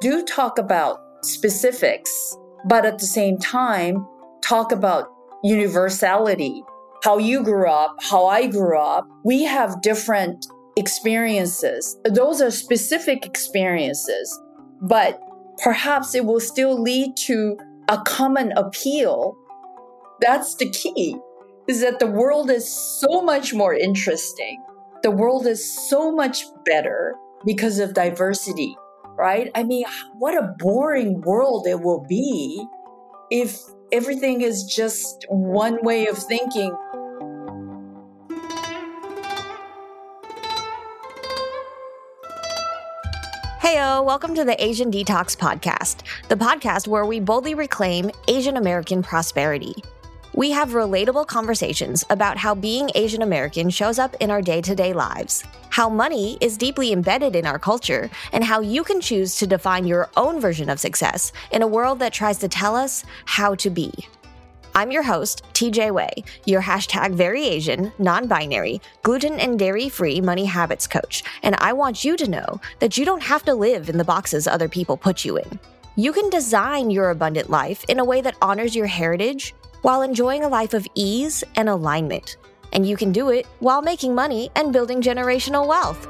do talk about specifics, but at the same time, talk about universality. How you grew up, how I grew up, we have different experiences. Those are specific experiences, but perhaps it will still lead to a common appeal. That's the key, is that the world is so much more interesting. The world is so much better because of diversity, right? I mean, what a boring world it will be if everything is just one way of thinking. Heyo, welcome to the Asian Detox Podcast, the podcast where we boldly reclaim Asian American prosperity. We have relatable conversations about how being Asian American shows up in our day to day lives, how money is deeply embedded in our culture, and how you can choose to define your own version of success in a world that tries to tell us how to be. I'm your host, TJ Wey, your hashtag very Asian, non binary, gluten and dairy free money habits coach, and I want you to know that you don't have to live in the boxes other people put you in. You can design your abundant life in a way that honors your heritage while enjoying a life of ease and alignment. And you can do it while making money and building generational wealth.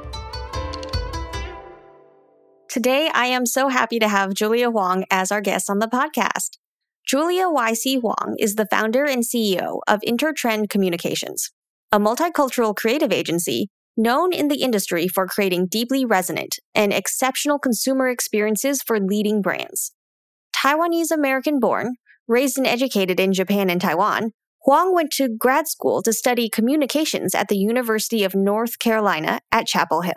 Today, I am so happy to have Julia Huang as our guest on the podcast. Julia Y.C. Huang is the founder and CEO of Intertrend Communications, a multicultural creative agency known in the industry for creating deeply resonant and exceptional consumer experiences for leading brands. Taiwanese American born, Raised and educated in Japan and Taiwan, Huang went to grad school to study communications at the University of North Carolina at Chapel Hill.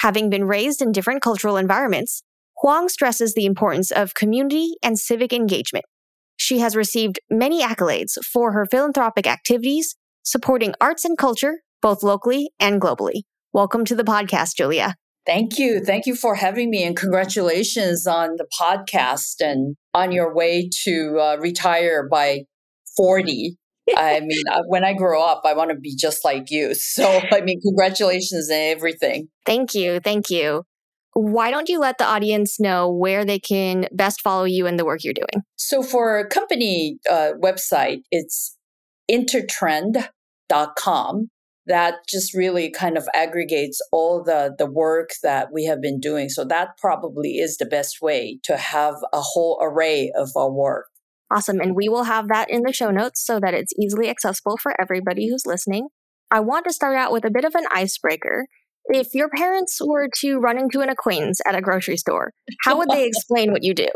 Having been raised in different cultural environments, Huang stresses the importance of community and civic engagement. She has received many accolades for her philanthropic activities, supporting arts and culture, both locally and globally. Welcome to the podcast, Julia. Thank you. Thank you for having me and congratulations on the podcast and on your way to uh, retire by 40. I mean, uh, when I grow up, I want to be just like you. So, I mean, congratulations and everything. Thank you. Thank you. Why don't you let the audience know where they can best follow you and the work you're doing? So, for a company uh, website, it's intertrend.com that just really kind of aggregates all the the work that we have been doing. So that probably is the best way to have a whole array of our work. Awesome and we will have that in the show notes so that it's easily accessible for everybody who's listening. I want to start out with a bit of an icebreaker. If your parents were to run into an acquaintance at a grocery store how would they explain what you do?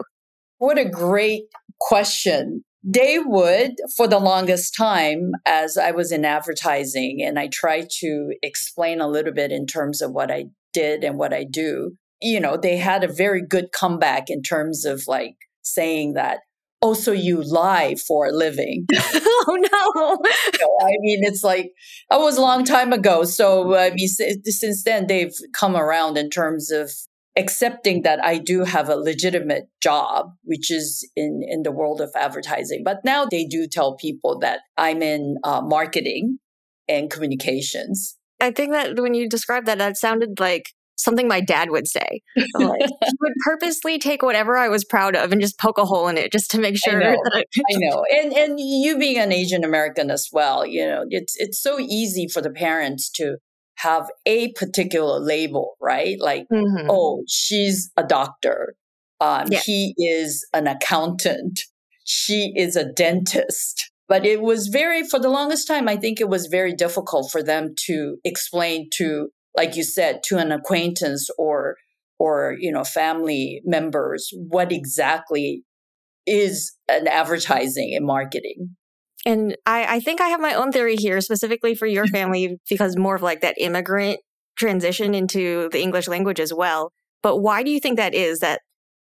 What a great question they would for the longest time as I was in advertising and I try to explain a little bit in terms of what I did and what I do. You know, they had a very good comeback in terms of like saying that, oh, so you lie for a living. oh, no. know, I mean, it's like, that was a long time ago. So, I mean, since then, they've come around in terms of accepting that I do have a legitimate job, which is in, in the world of advertising. But now they do tell people that I'm in uh, marketing and communications. I think that when you described that, that sounded like something my dad would say. Like, he would purposely take whatever I was proud of and just poke a hole in it just to make sure I know, I, I know. And and you being an Asian American as well, you know, it's it's so easy for the parents to have a particular label, right? Like, mm-hmm. oh, she's a doctor. Um, yeah. He is an accountant. She is a dentist. But it was very, for the longest time, I think it was very difficult for them to explain to, like you said, to an acquaintance or, or, you know, family members what exactly is an advertising and marketing. And I, I think I have my own theory here, specifically for your mm-hmm. family, because more of like that immigrant transition into the English language as well. But why do you think that is that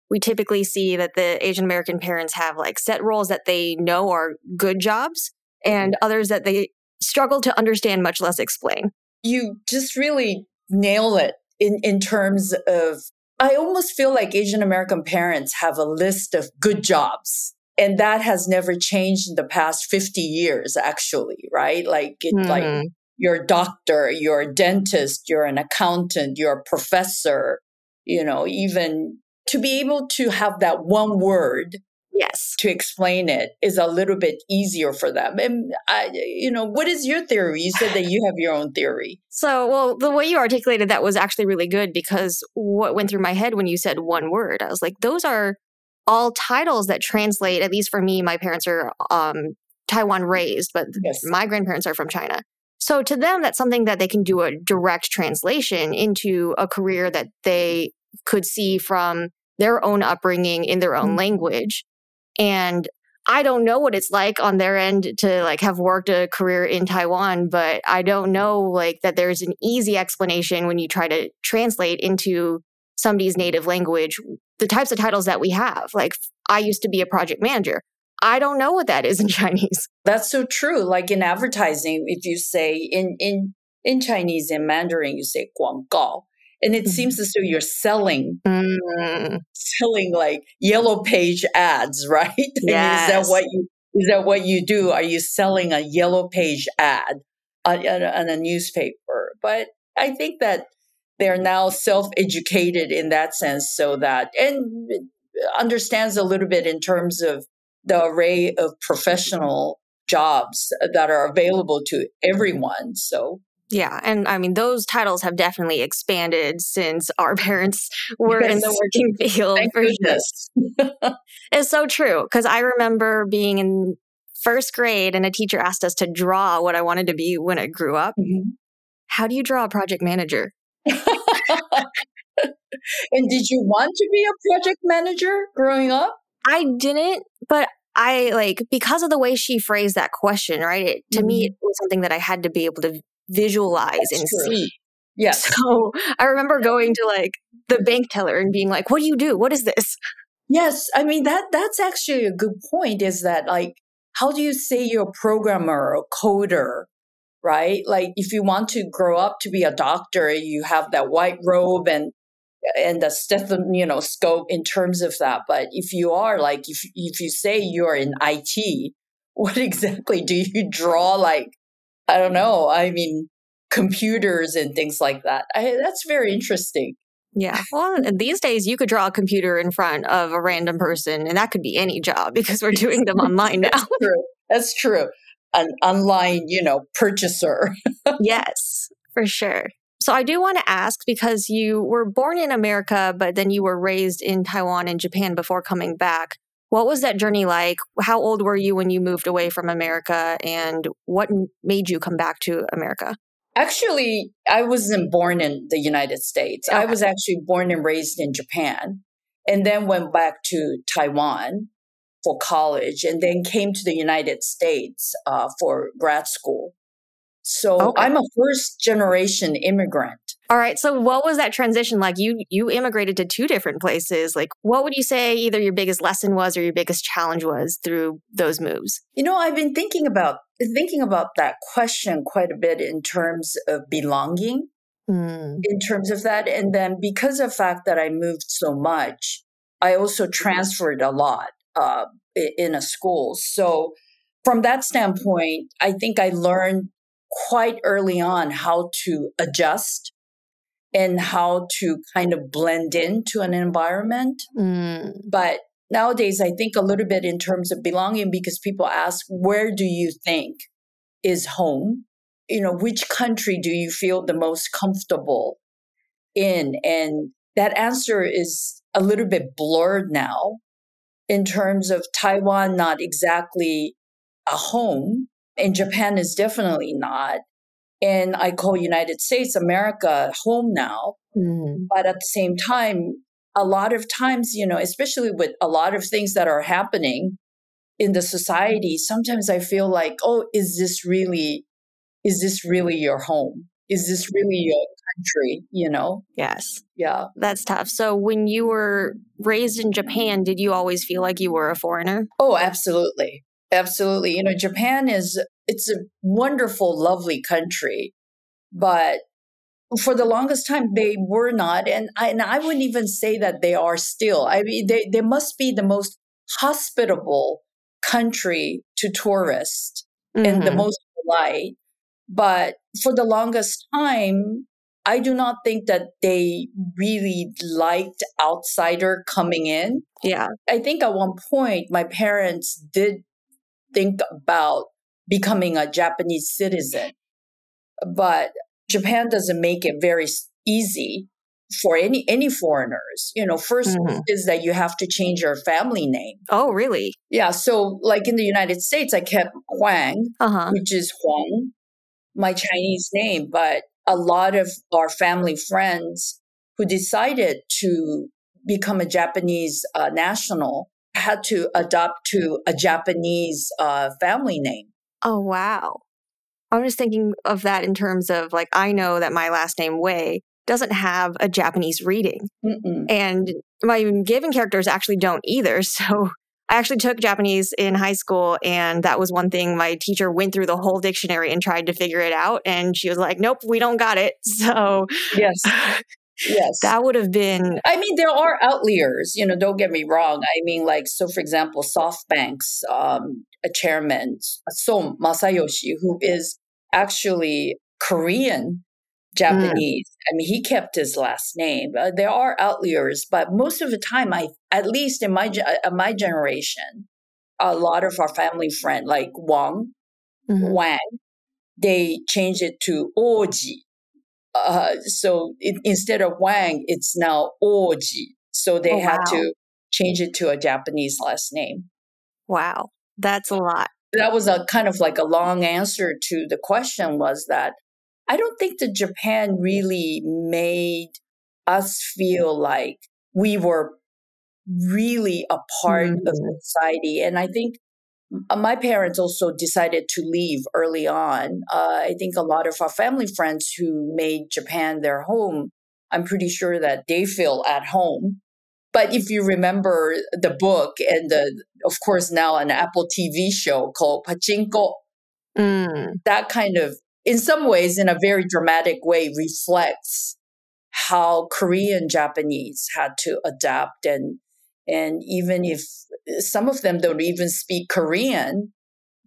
we typically see that the Asian American parents have like set roles that they know are good jobs and others that they struggle to understand, much less explain? You just really nail it in, in terms of, I almost feel like Asian American parents have a list of good jobs and that has never changed in the past 50 years actually right like it, mm. like hmm. you're a doctor you're a dentist you're an accountant you're a professor you know even to be able to have that one word yes to explain it is a little bit easier for them and I, you know what is your theory you said that you have your own theory so well the way you articulated that was actually really good because what went through my head when you said one word i was like those are all titles that translate at least for me my parents are um, taiwan raised but yes. my grandparents are from china so to them that's something that they can do a direct translation into a career that they could see from their own upbringing in their own mm-hmm. language and I don't know what it's like on their end to like have worked a career in Taiwan, but I don't know like that there's an easy explanation when you try to translate into somebody's native language the types of titles that we have. Like I used to be a project manager. I don't know what that is in Chinese. That's so true. Like in advertising, if you say in in in Chinese in Mandarin, you say 广告 and it seems mm-hmm. as though you're selling mm. selling like yellow page ads right yes. is that what you is that what you do are you selling a yellow page ad on, on a newspaper but i think that they're now self-educated in that sense so that and understands a little bit in terms of the array of professional jobs that are available to everyone so yeah. And I mean, those titles have definitely expanded since our parents were yes. in the working field. Thank for sure. it's so true. Cause I remember being in first grade and a teacher asked us to draw what I wanted to be when I grew up. Mm-hmm. How do you draw a project manager? and did you want to be a project manager growing up? I didn't, but I like because of the way she phrased that question, right? It, to mm-hmm. me, it was something that I had to be able to visualize That's and true. see. Yes. So I remember going to like the bank teller and being like, "What do you do? What is this?" Yes, I mean that that's actually a good point. Is that like how do you say you're a programmer or coder, right? Like if you want to grow up to be a doctor, you have that white robe and and the stethoscope, you know, scope in terms of that. But if you are like if if you say you're in IT, what exactly do you draw like I don't know. I mean, computers and things like that. I, that's very interesting. Yeah. Well, these days you could draw a computer in front of a random person, and that could be any job because we're doing them online now. That's true. That's true. An online, you know, purchaser. yes, for sure. So I do want to ask because you were born in America, but then you were raised in Taiwan and Japan before coming back. What was that journey like? How old were you when you moved away from America? And what made you come back to America? Actually, I wasn't born in the United States. Okay. I was actually born and raised in Japan and then went back to Taiwan for college and then came to the United States uh, for grad school. So okay. I'm a first generation immigrant. All right. So what was that transition like? You you immigrated to two different places. Like what would you say either your biggest lesson was or your biggest challenge was through those moves? You know, I've been thinking about thinking about that question quite a bit in terms of belonging. Mm. In terms of that and then because of the fact that I moved so much, I also transferred a lot uh, in a school. So from that standpoint, I think I learned quite early on how to adjust and how to kind of blend into an environment. Mm. But nowadays, I think a little bit in terms of belonging because people ask, where do you think is home? You know, which country do you feel the most comfortable in? And that answer is a little bit blurred now in terms of Taiwan not exactly a home and Japan is definitely not and I call United States America home now. Mm. But at the same time, a lot of times, you know, especially with a lot of things that are happening in the society, sometimes I feel like, oh, is this really, is this really your home? Is this really your country? You know? Yes. Yeah. That's tough. So when you were raised in Japan, did you always feel like you were a foreigner? Oh, absolutely. Absolutely. You know, Japan is it's a wonderful, lovely country, but for the longest time they were not, and I, and I wouldn't even say that they are still. I mean, they they must be the most hospitable country to tourists mm-hmm. and the mm-hmm. most polite. But for the longest time, I do not think that they really liked outsider coming in. Yeah. I think at one point my parents did think about becoming a Japanese citizen, but Japan doesn't make it very easy for any any foreigners. You know, 1st Mhm. is that you have to change your family name. Oh, really? Yeah, so like in the United States, I kept Huang, Uh huh. which is Huang, my Chinese name, but a lot of our family friends who decided to become a Japanese uh, national had to adopt to a Japanese uh, family name. Oh, wow. I'm just thinking of that in terms of like, I know that my last name, Wey, doesn't have a Japanese reading. Mm-mm. And my given characters actually don't either. So I actually took Japanese in high school, and that was one thing my teacher went through the whole dictionary and tried to figure it out. And she was like, nope, we don't got it. So Yes, yes. that would have been, I mean, there are outliers, you know, don't get me wrong. I mean, like, so for example, SoftBank's um, a chairman, Son Masayoshi, who is actually Korean Japanese. I mean, he kept his last name. Uh, there are outliers, but most of the time, I, at least in my, ge- uh, my generation, a lot of our family friend, like Wang, Mhm. Wang, they changed it to Oji. Uh, so it, instead of Wang, it's now Oji. So they Oh, had wow. to change it to a Japanese last name. wow, that's a lot. That was a kind of like a long answer to the question was that I don't think that Japan really made us feel like we were really a part of Mhm. society. And I think my parents also decided to leave early on. Uh, I think a lot of our family friends who made Japan their home, I'm pretty sure that they feel at home. But if you remember the book and the, of course, now an Apple TV show called Pachinko, Mm, that kind of, in some ways, in a very dramatic way, reflects how Korean Japanese had to adapt and and even if some of them don't even speak Korean,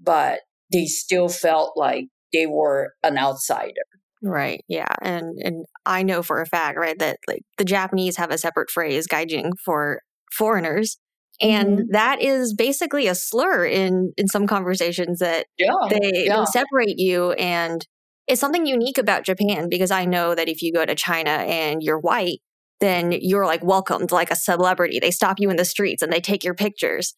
but they still felt like they were an outsider. right. Yeah. And, and I know for a fact, right, that like the Japanese have a separate phrase, gaijin, for foreigners. And Mhm. that is basically a slur in, in some conversations that Yeah. they, yeah. they separate you and it's something unique about japan because i know that if you go to china and you're white then you're like welcomed like a celebrity they stop you in the streets and they take your pictures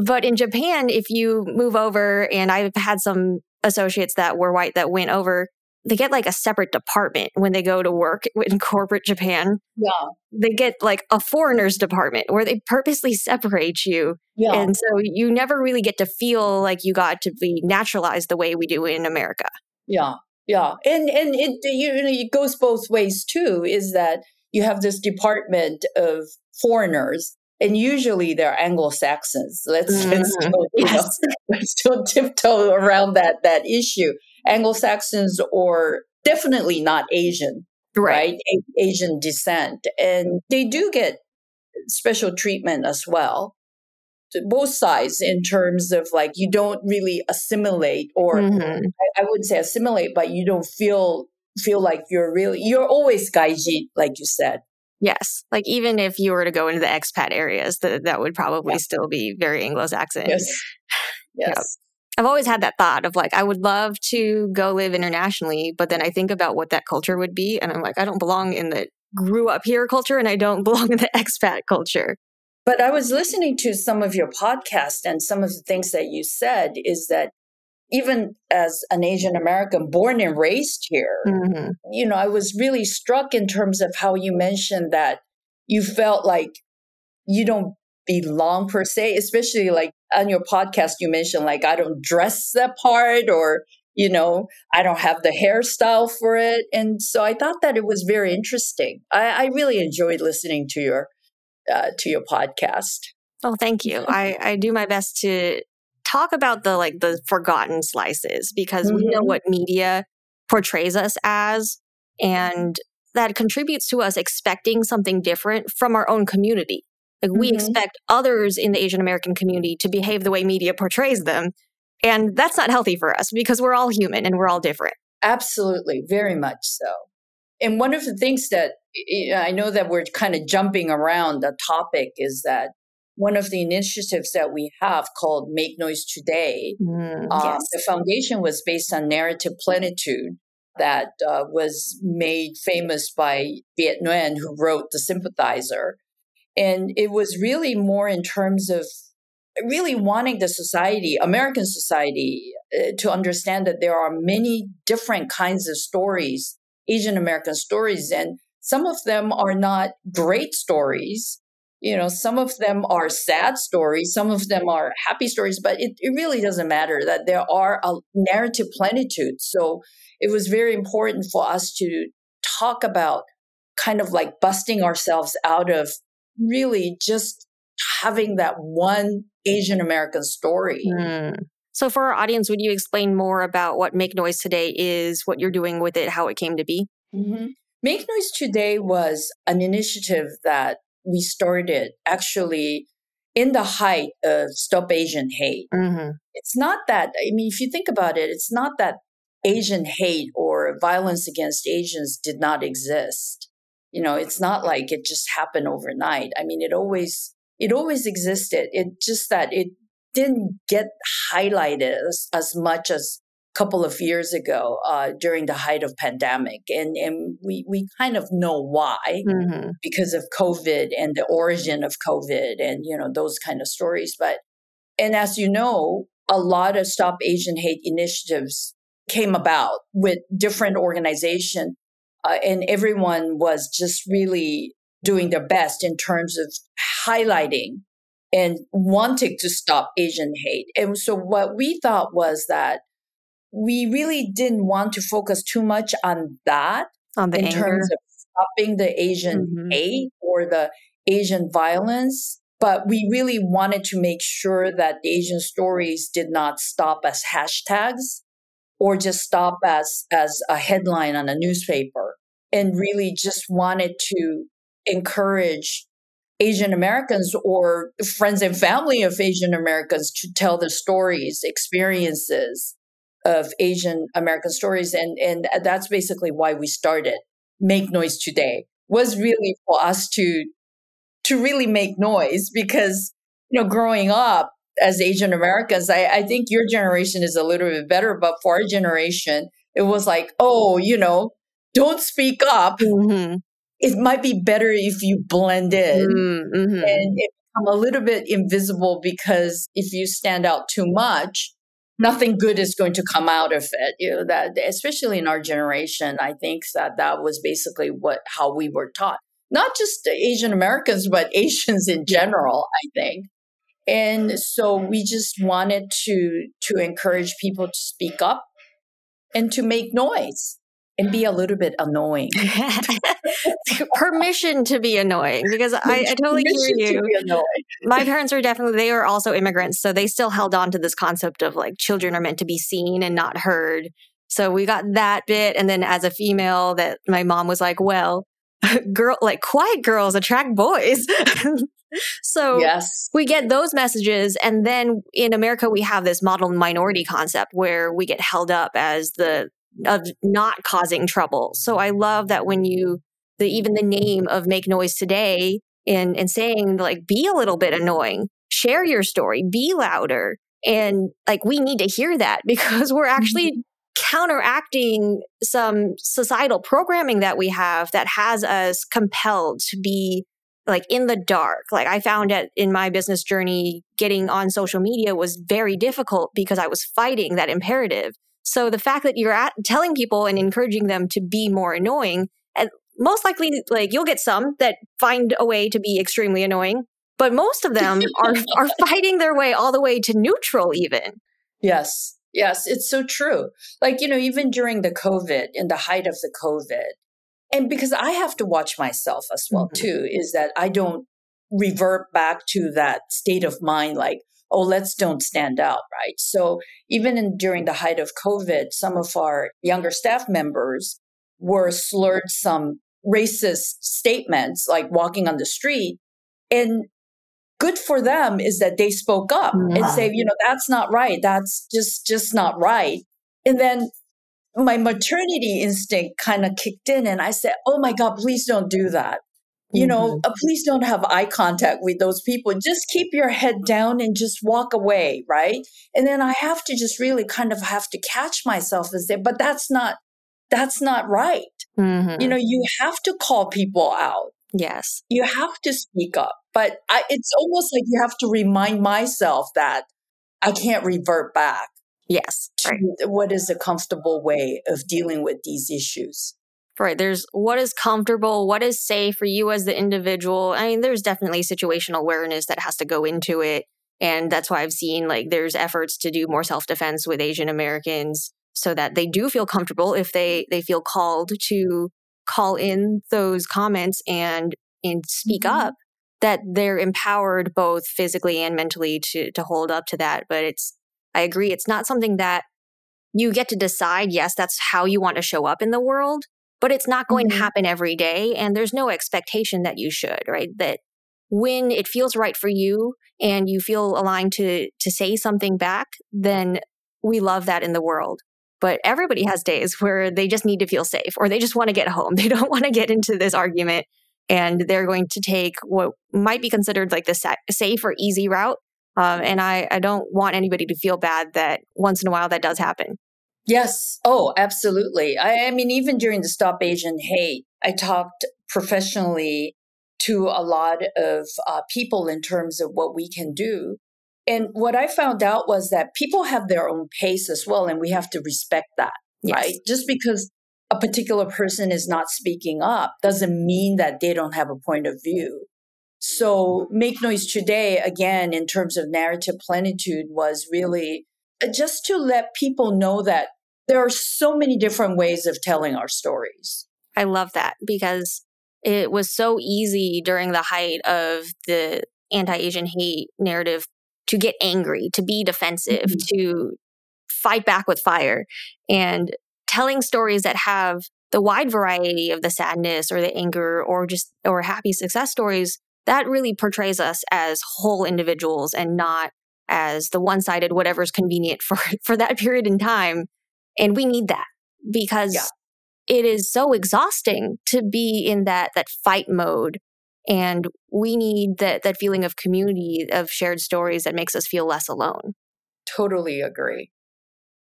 but in japan if you move over and i've had some associates that were white that went over they get like a separate department when they go to work in corporate japan yeah. they get like a foreigners department where they purposely separate you Yeah. and so you never really get to feel like you got to be naturalized the way we do in America. Yeah, yeah, and and it you know it goes both ways too. Is that you have this department of foreigners, and usually they're Anglo Saxons. Let's let's Mhm. still, you know, let's still tiptoe around that that issue. Anglo Saxons or definitely not Asian, right? A- Asian descent, and they do get special treatment as well. Both sides in terms of like you don't really assimilate or Mhm. I, I wouldn't say assimilate, but you don't feel feel like you're really you're always gaijin, like you said. Yes. Like even if you were to go into the expat areas, that that would probably Yeah. still be very Anglo-Saxon. Yes. Yes. I've always had that thought of like I would love to go live internationally, but then I think about what that culture would be and I'm like I don't belong in the grew up here culture and I don't belong in the expat culture. But I was listening to some of your podcast and some of the things that you said is that even as an Asian American born and raised here, Mhm. you know, I was really struck in terms of how you mentioned that you felt like you don't belong per se, especially like on your podcast, you mentioned like, I don't dress that part or, you know, I don't have the hairstyle for it. And so I thought that it was very interesting. I, I really enjoyed listening to your, uh, to your podcast. Oh, thank you. I, I do my best to talk about the like the forgotten slices because we know Mhm. what media portrays us as and that contributes to us expecting something different from our own community. Like we Mhm. expect others in the Asian American community to behave the way media portrays them. And that's not healthy for us because we're all human and we're all different. Absolutely. Very much so. And one of the things that I know that we're kind of jumping around the topic is that one of the initiatives that we have called Make Noise Today, mm, uh, yes. the foundation was based on narrative plenitude that uh, was made famous by Viet Nguyen, who wrote The Sympathizer. And it was really more in terms of really wanting the society, American society, uh, to understand that there are many different kinds of stories, Asian American stories, and some of them are not great stories. You know some of them are sad stories some of them are happy stories but it, it really doesn't matter that there are a narrative plenitude. So it was very important for us to talk about kind of like busting ourselves out of really just having that one asian american story. Mm. So for our audience would you explain more about what make noise today is what you're doing with it how it came to be mm-hmm. Make Noise Today was an initiative that we started actually in the height of Stop Asian Hate. Mm-hmm. It's not that, I mean, if you think about it, it's not that Asian hate or violence against Asians did not exist. You know, it's not like it just happened overnight. I mean, it always, it always existed. It just that it didn't get highlighted as, as much as a couple of years ago uh, during the height of pandemic and, and we, we kind of know why mm-hmm. because of covid and the origin of covid and you know those kind of stories but and as you know a lot of stop asian hate initiatives came about with different organization uh, and everyone was just really doing their best in terms of highlighting and wanting to stop asian hate and so what we thought was that we really didn't want to focus too much on that on in anger. terms of stopping the Asian mm-hmm. hate or the Asian violence. But we really wanted to make sure that the Asian stories did not stop as hashtags or just stop as, as a headline on a newspaper and really just wanted to encourage Asian Americans or friends and family of Asian Americans to tell the stories, experiences, of Asian American stories. And, and that's basically why we started Make Noise Today was really for us to, to really make noise because, you know, growing up as Asian Americans, I, I think your generation is a little bit better, but for our generation, it was like, oh, you know, don't speak up. Mm-hmm. It might be better if you blend in mm-hmm. and it become a little bit invisible because if you stand out too much, nothing good is going to come out of it. You know that especially in our generation i think that that was basically what how we were taught. Not just asian americans but asians in general i think. And so we just wanted to to encourage people to speak up and to make noise and be a little bit annoying. Permission to be annoying because I, I, totally hear you. My parents are definitely, they are also immigrants. So they still held on to this concept of like children are meant to be seen and not heard. So we got that bit. And then as a female, that my mom was like, well, girl, like quiet girls attract boys. so yes. we get those messages. And then in America, we have this model minority concept where we get held up as the of not causing trouble. So I love that when you the even the name of make noise today and and saying like be a little bit annoying, share your story, be louder. And like we need to hear that because we're actually mm-hmm. counteracting some societal programming that we have that has us compelled to be like in the dark. Like I found it in my business journey, getting on social media was very difficult because I was fighting that imperative. So the fact that you're at, telling people and encouraging them to be more annoying, and most likely, like you'll get some that find a way to be extremely annoying, but most of them are are fighting their way all the way to neutral, even. Yes, yes, it's so true. Like you know, even during the COVID, in the height of the COVID, and because I have to watch myself as well mm-hmm. too, is that I don't revert back to that state of mind like oh, let's don't stand out, right? So even in, during the height of COVID, some of our younger staff members were slurred some racist statements, like walking on the street. And good for them is that they spoke up and say, you know, that's not right. That's just, just not right. And then my maternity instinct kind of kicked in and I said, Oh my God, please don't do that. You know, Mm-hmm. uh, please don't have eye contact with those people. Just keep your head down and just walk away, right? And then I have to just really kind of have to catch myself and say, but that's not that's not right. Mhm. You know, you have to call people out. yes. You have to speak up. But I, it's almost like you have to remind myself that I can't revert back Yes. to Right. what is a comfortable way of dealing with these issues. Right. There's what is comfortable, what is safe for you as the individual. I mean, there's definitely situational awareness that has to go into it. And that's why I've seen like there's efforts to do more self defense with Asian Americans so that they do feel comfortable if they they feel called to call in those comments and and speak Mhm. up that they're empowered both physically and mentally to to hold up to that. But it's I agree, it's not something that you get to decide, yes, that's how you want to show up in the world, but it's not going to Mhm. happen every day. And there's no expectation that you should, right? That when it feels right for you and you feel aligned to to say something back, then we love that in the world. But everybody has days where they just need to feel safe or they just want to get home. They don't want to get into this argument and they're going to take what might be considered like the sa- safe or easy route. Um, and I, I don't want anybody to feel bad that once in a while that does happen. Yes. Oh, absolutely. I, I mean, even during the Stop Asian Hate, I talked professionally to a lot of uh, people in terms of what we can do. And what I found out was that people have their own pace as well, and we have to respect that, Yes. right? Just because a particular person is not speaking up doesn't mean that they don't have a point of view. So, Make Noise Today, again, in terms of narrative plenitude, was really uh, just to let people know that there are so many different ways of telling our stories. I love that because it was so easy during the height of the anti Asian hate narrative to get angry, to be defensive, Mhm. to fight back with fire. And telling stories that have the wide variety of the sadness or the anger or just or happy success stories that really portrays us as whole individuals and not as the one-sided whatever's convenient for for that period in time and we need that because Yeah. it is so exhausting to be in that that fight mode and we need that that feeling of community of shared stories that makes us feel less alone Totally agree.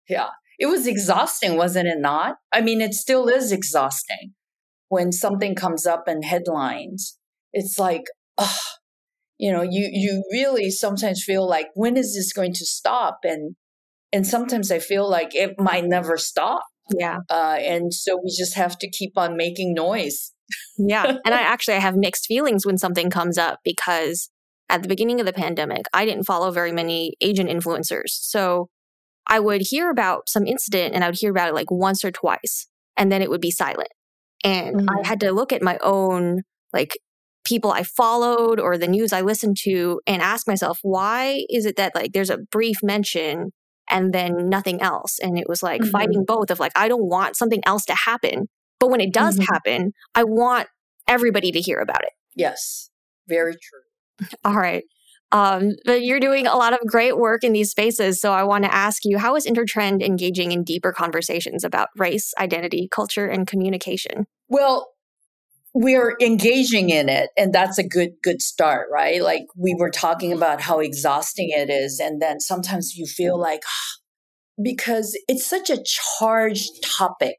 Yeah. It was exhausting, wasn't it not? I mean, it still is exhausting when something comes up in headlines. It's like, ugh, you know, you, you really sometimes feel like, when is this going to stop? And, and sometimes I feel like it might never stop. yeah Uh, and so we just have to keep on making noise. yeah and i actually i have mixed feelings when something comes up because at the beginning of the pandemic i didn't follow very many asian influencers so i would hear about some incident and i would hear about it like once or twice and then it would be silent and i Mhm. had to look at my own like people i followed or the news i listened to and ask myself why is it that like there's a brief mention and then nothing else and it was like Mhm. fighting both of like i don't want something else to happen but when it does Mhm. happen, I want everybody to hear about it. Yes, very true. All right. Um, but you're doing a lot of great work in these spaces. So I want to ask you how is Intertrend engaging in deeper conversations about race, identity, culture, and communication? Well, we're engaging in it and that's a good good start right like we were talking about how exhausting it is and then sometimes you feel like ah, because it's such a charged topic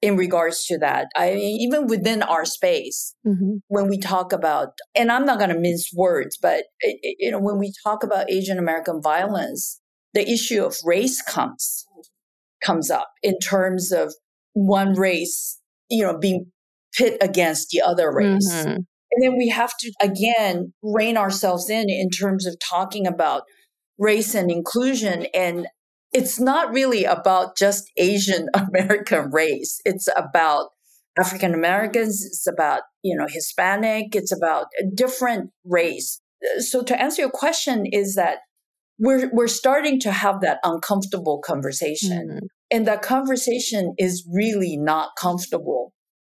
in regards to that i mean even within our space Mm-hmm. when we talk about and i'm not going to mince words but it, it- you know when we talk about asian american violence the issue of race comes comes up in terms of one race you know being pit against the other race. Mhm. and then we have to again rein ourselves in in terms of talking about race and inclusion. And it's not really about just asian american race. It's about african americans it's about you know hispanic it's about a different race. So to answer your question is that we're we're starting to have that uncomfortable conversation. Mhm. and that conversation is really not comfortable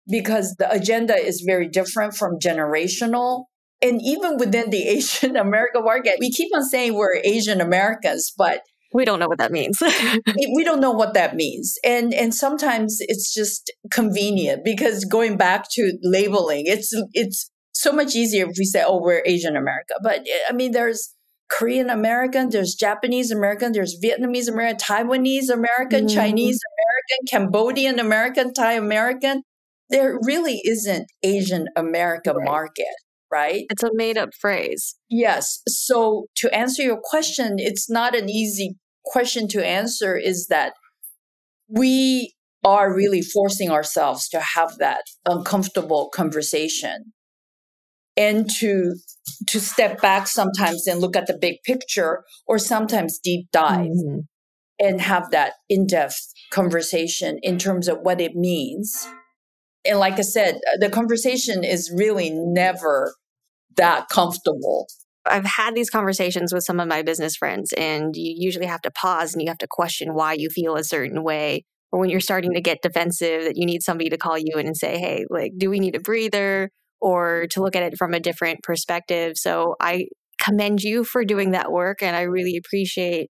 because the agenda is very different from generational. And even within the Asian American market, we keep on saying we're Asian Americans, but we don't know what that means. we don't know what that means. And and sometimes it's just convenient because going back to labeling, it's it's so much easier if we say, oh, we're Asian America. But eh, I mean, there's Korean American, there's Japanese American, there's Vietnamese American, Taiwanese American, mm. Chinese American, Cambodian American, Thai American. There really isn't Asian America right. market right? It's a made up phrase. Yes. So to answer your question, it's not an easy question to answer is that we are really forcing ourselves to have that uncomfortable conversation and to to step back sometimes and look at the big picture or sometimes deep dive mm-hmm. and have that in-depth conversation in terms of what it means and like i said uh, the conversation is really never that comfortable. I've had these conversations with some of my business friends, and you usually have to pause and you have to question why you feel a certain way. Or when you're starting to get defensive, that you need somebody to call you in and say, hey, like, do we need a breather? Or to look at it from a different perspective. So I commend you for doing that work. And I really appreciate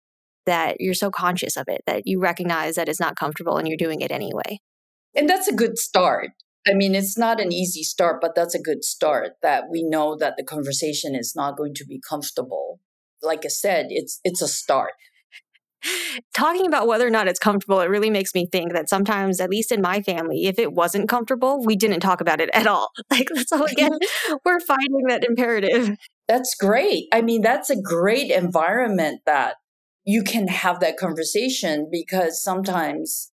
that you're so conscious of it, that you recognize that it's not comfortable and you're doing it anyway. And that's a good start. I mean, it's not an easy start, but that's a good start that we know that the conversation is not going to be comfortable. Like I said, it's it's a start. Talking about whether or not it's comfortable, it really makes me think that sometimes, at least in my family, if it wasn't comfortable, we didn't talk about it at all. Like, so again, we're finding that imperative. That's great. I mean, that's a great environment that you can have that conversation because sometimes,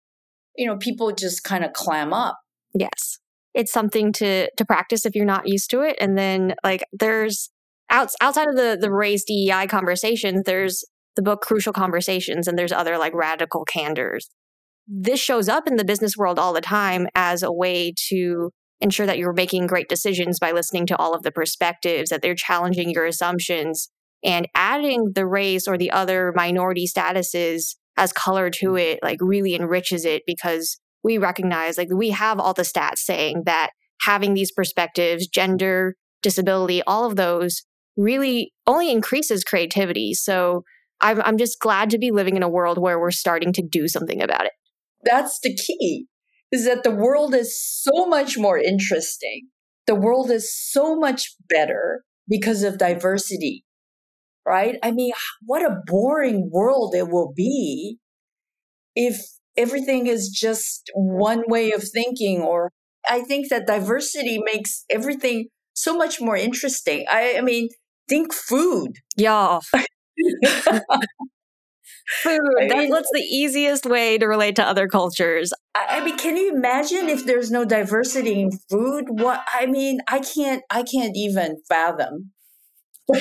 you know, people just kind of clam up. Yes it's something to to practice if you're not used to it. And then like there's outs, outside of the the race DEI conversations, there's the book Crucial Conversations, and there's other like radical candors. This shows up in the business world all the time as a way to ensure that you're making great decisions by listening to all of the perspectives, that they're challenging your assumptions and adding the race or the other minority statuses as color to mm. it, like really enriches it because we recognize like we have all the stats saying that having these perspectives, gender, disability, all of those really only increases creativity. So I'm, I'm just glad to be living in a world where we're starting to do something about it. That's the key is that the world is so much more interesting. The world is so much better because of diversity, right? I mean, what a boring world it will be if everything is just one way of thinking or i think that diversity makes everything so much more interesting. I, I mean think food. Yeah. Food I mean, that's the easiest way to relate to other cultures. I, I mean can you imagine if there's no diversity in food? What i mean i can't i can't even fathom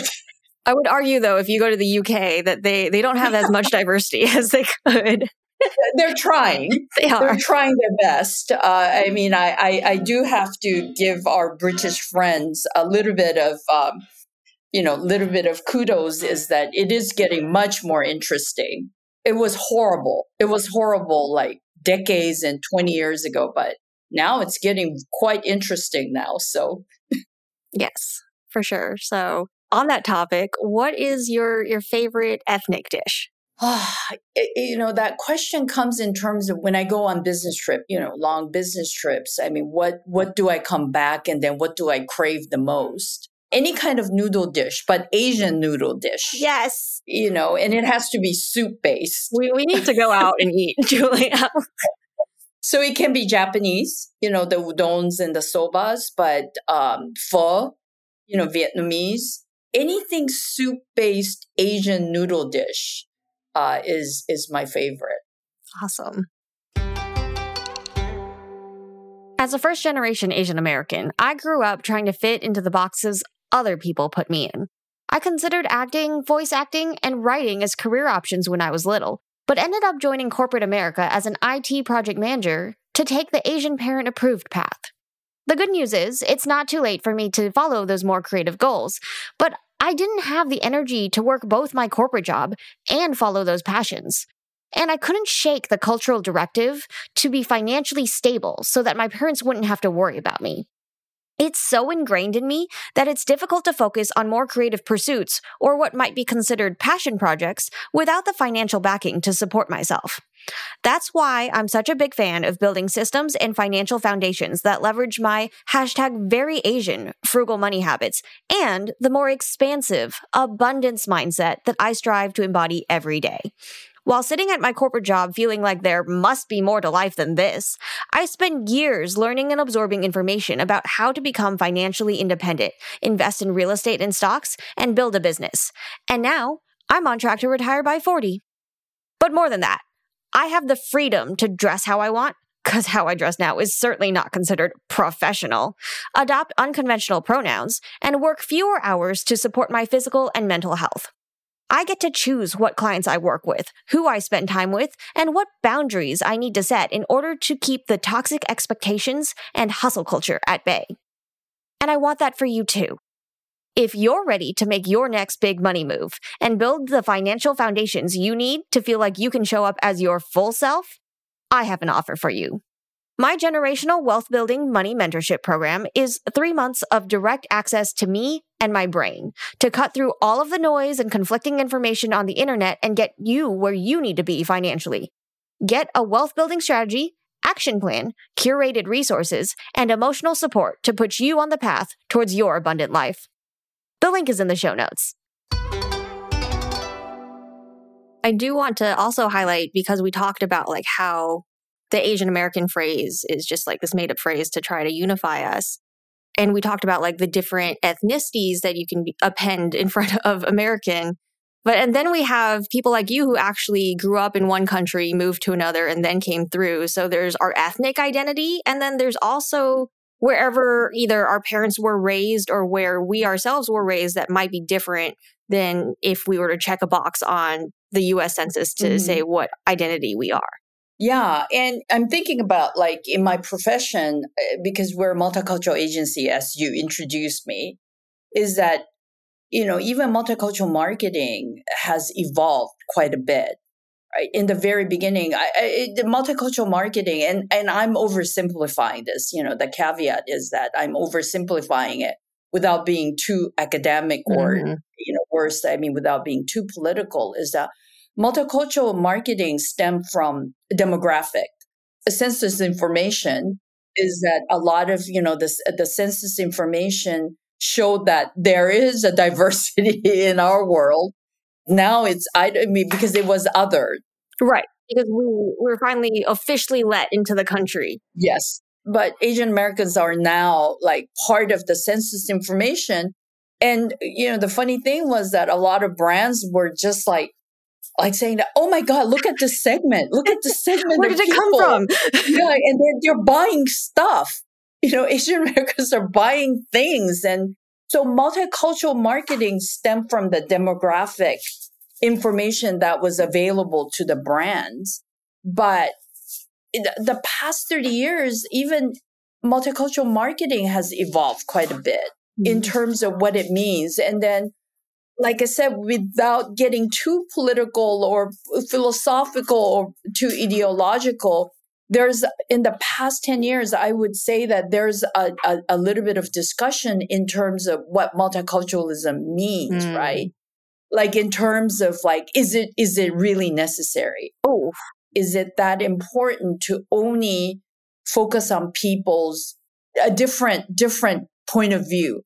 I would argue, though, if you go to the UK, that they they don't have as much diversity as they could. they're trying. They are. They're trying their best. Uh, I mean, I, I, I, do have to give our British friends a little bit of, um, you know, little bit of kudos. Is that it is getting much more interesting. It was horrible. It was horrible, like decades and twenty years ago, but now it's getting quite interesting now. So, yes, for sure. So, on that topic, what is your your favorite ethnic dish? oh, you know, that question comes in terms of when I go on business trip, you know, long business trips. I mean, what what do I come back and then what do I crave the most? Any kind of noodle dish, but Asian noodle dish. Yes. You know, and it has to be soup based. We we need to go out and eat, Julia. so it can be Japanese, you know, the udons and the sobas, but um, pho, you know, Vietnamese, anything soup based Asian noodle dish uh, is is my favorite. Awesome. As a first generation Asian American, I grew up trying to fit into the boxes other people put me in. I considered acting, voice acting, and writing as career options when I was little, but ended up joining corporate America as an IT project manager to take the Asian parent approved path. The good news is, it's not too late for me to follow those more creative goals, but I didn't have the energy to work both my corporate job and follow those passions. And I couldn't shake the cultural directive to be financially stable so that my parents wouldn't have to worry about me. It's so ingrained in me that it's difficult to focus on more creative pursuits or what might be considered passion projects without the financial backing to support myself. That's why I'm such a big fan of building systems and financial foundations that leverage my hashtag very Asian frugal money habits and the more expansive abundance mindset that I strive to embody every day. While sitting at my corporate job feeling like there must be more to life than this, I spent years learning and absorbing information about how to become financially independent, invest in real estate and stocks, and build a business. And now I'm on track to retire by 40. But more than that, I have the freedom to dress how I want because how I dress now is certainly not considered professional, adopt unconventional pronouns, and work fewer hours to support my physical and mental health. I get to choose what clients I work with, who I spend time with, and what boundaries I need to set in order to keep the toxic expectations and hustle culture at bay. And I want that for you too. If you're ready to make your next big money move and build the financial foundations you need to feel like you can show up as your full self, I have an offer for you. My generational wealth building money mentorship program is three months of direct access to me and my brain to cut through all of the noise and conflicting information on the internet and get you where you need to be financially. Get a wealth building strategy, action plan, curated resources, and emotional support to put you on the path towards your abundant life. The link is in the show notes. I do want to also highlight because we talked about like how the Asian American phrase is just like this made up phrase to try to unify us. And we talked about like the different ethnicities that you can be, append in front of American. But and then we have people like you who actually grew up in one country, moved to another, and then came through. So there's our ethnic identity. And then there's also wherever either our parents were raised or where we ourselves were raised that might be different than if we were to check a box on the US Census to mm-hmm. say what identity we are. Yeah. And I'm thinking about like in my profession, eh, because we're a multicultural agency, as you introduced me, is that, you know, even multicultural marketing has evolved quite a bit right in the very beginning I, I, the multicultural marketing and and i'm oversimplifying this you know the caveat is that i'm oversimplifying it without being too academic or mm-hmm. you know worse i mean without being too political is that multicultural marketing stem from demographic. Census information is that a lot of you know this the census information showed that there is a diversity in our world. Now it's I, I mean because it was other right because we we're finally officially let into the country. Yes but asian americans are now like part of the census information. And you know the funny thing was that a lot of brands were just like like saying oh my god look at this segment look at the segment where did it come from yeah and they're, they're buying stuff you know asian americans are buying things and so multicultural marketing stemmed from the demographic information that was available to the brands. But the past 30 years, even multicultural marketing has evolved quite a bit mm-hmm. in terms of what it means. And then, like I said, without getting too political or philosophical or too ideological, there's in the past 10 years i would say that there's a, a, a little bit of discussion in terms of what multiculturalism means mm. right? Like in terms of like is it is it really necessary? Oh is it that important to only focus on people's a different different point of view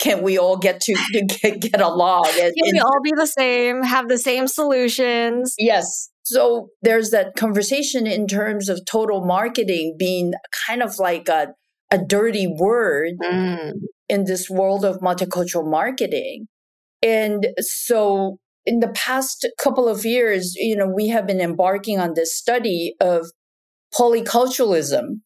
can we all get to, to get, get along and, can we all be the same have the same solutions yes so there's that conversation in terms of total marketing being kind of like a, a dirty word mm. in this world of multicultural marketing. And so in the past couple of years, you know, we have been embarking on this study of polyculturalism.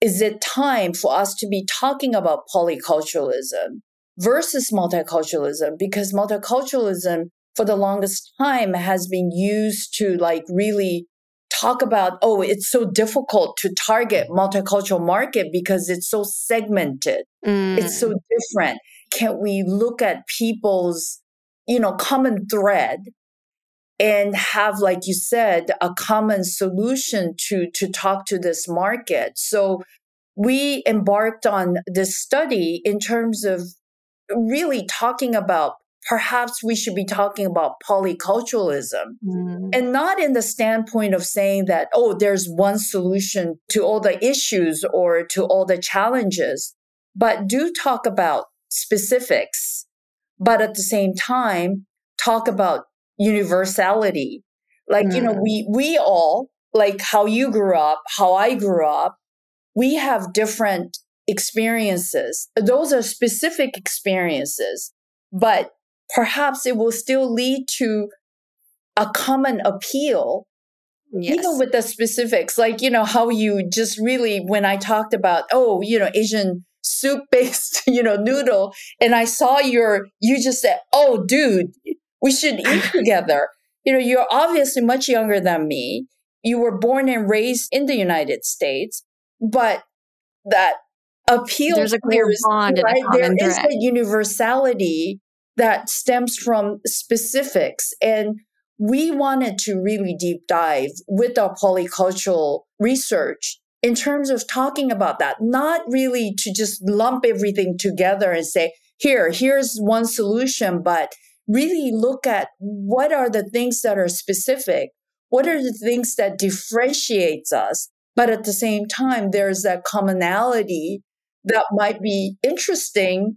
Is it time for us to be talking about polyculturalism versus multiculturalism? Because multiculturalism for the longest time has been used to like really talk about oh it's so difficult to target multicultural market because it's so segmented mm. it's so different can we look at people's you know common thread and have like you said a common solution to to talk to this market so we embarked on this study in terms of really talking about perhaps we should be talking about polyculturalism mm. and not in the standpoint of saying that, oh, there's one solution to all the issues or to all the challenges, but do talk about specifics, but at the same time, talk about universality. Like, mm. you know, mm. we, we all, like how you grew up, how I grew up, we have different experiences. Those are specific experiences, but perhaps it will still lead to a common appeal Yes. even with the specifics like you know how you just really when i talked about oh you know asian soup based you know noodle and i saw your you just said oh dude we should eat together you know you're obviously much younger than me you were born and raised in the united states but that appeal there's a clear bond right? there is a universality that stems from specifics. And we wanted to really deep dive with our polycultural research in terms of talking about that, not really to just lump everything together and say, here, here's one solution, but really look at what are the things that are specific? What are the things that differentiates us? But at the same time, there's that commonality that might be interesting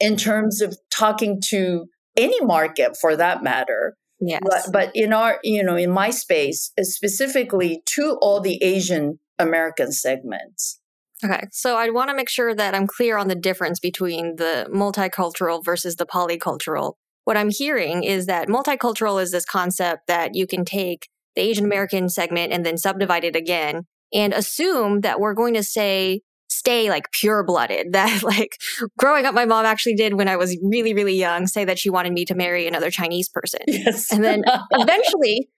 in terms of talking to any market for that matter. Yes. But, but in our, you know, in my space, specifically to all the Asian American segments. Okay. So I want to make sure that I'm clear on the difference between the multicultural versus the polycultural. What I'm hearing is that multicultural is this concept that you can take the Asian American segment and then subdivide it again and assume that we're going to say stay like pure blooded. That like growing up, my mom actually did when I was really, really young say that she wanted me to marry another Chinese person. Yes. And then eventually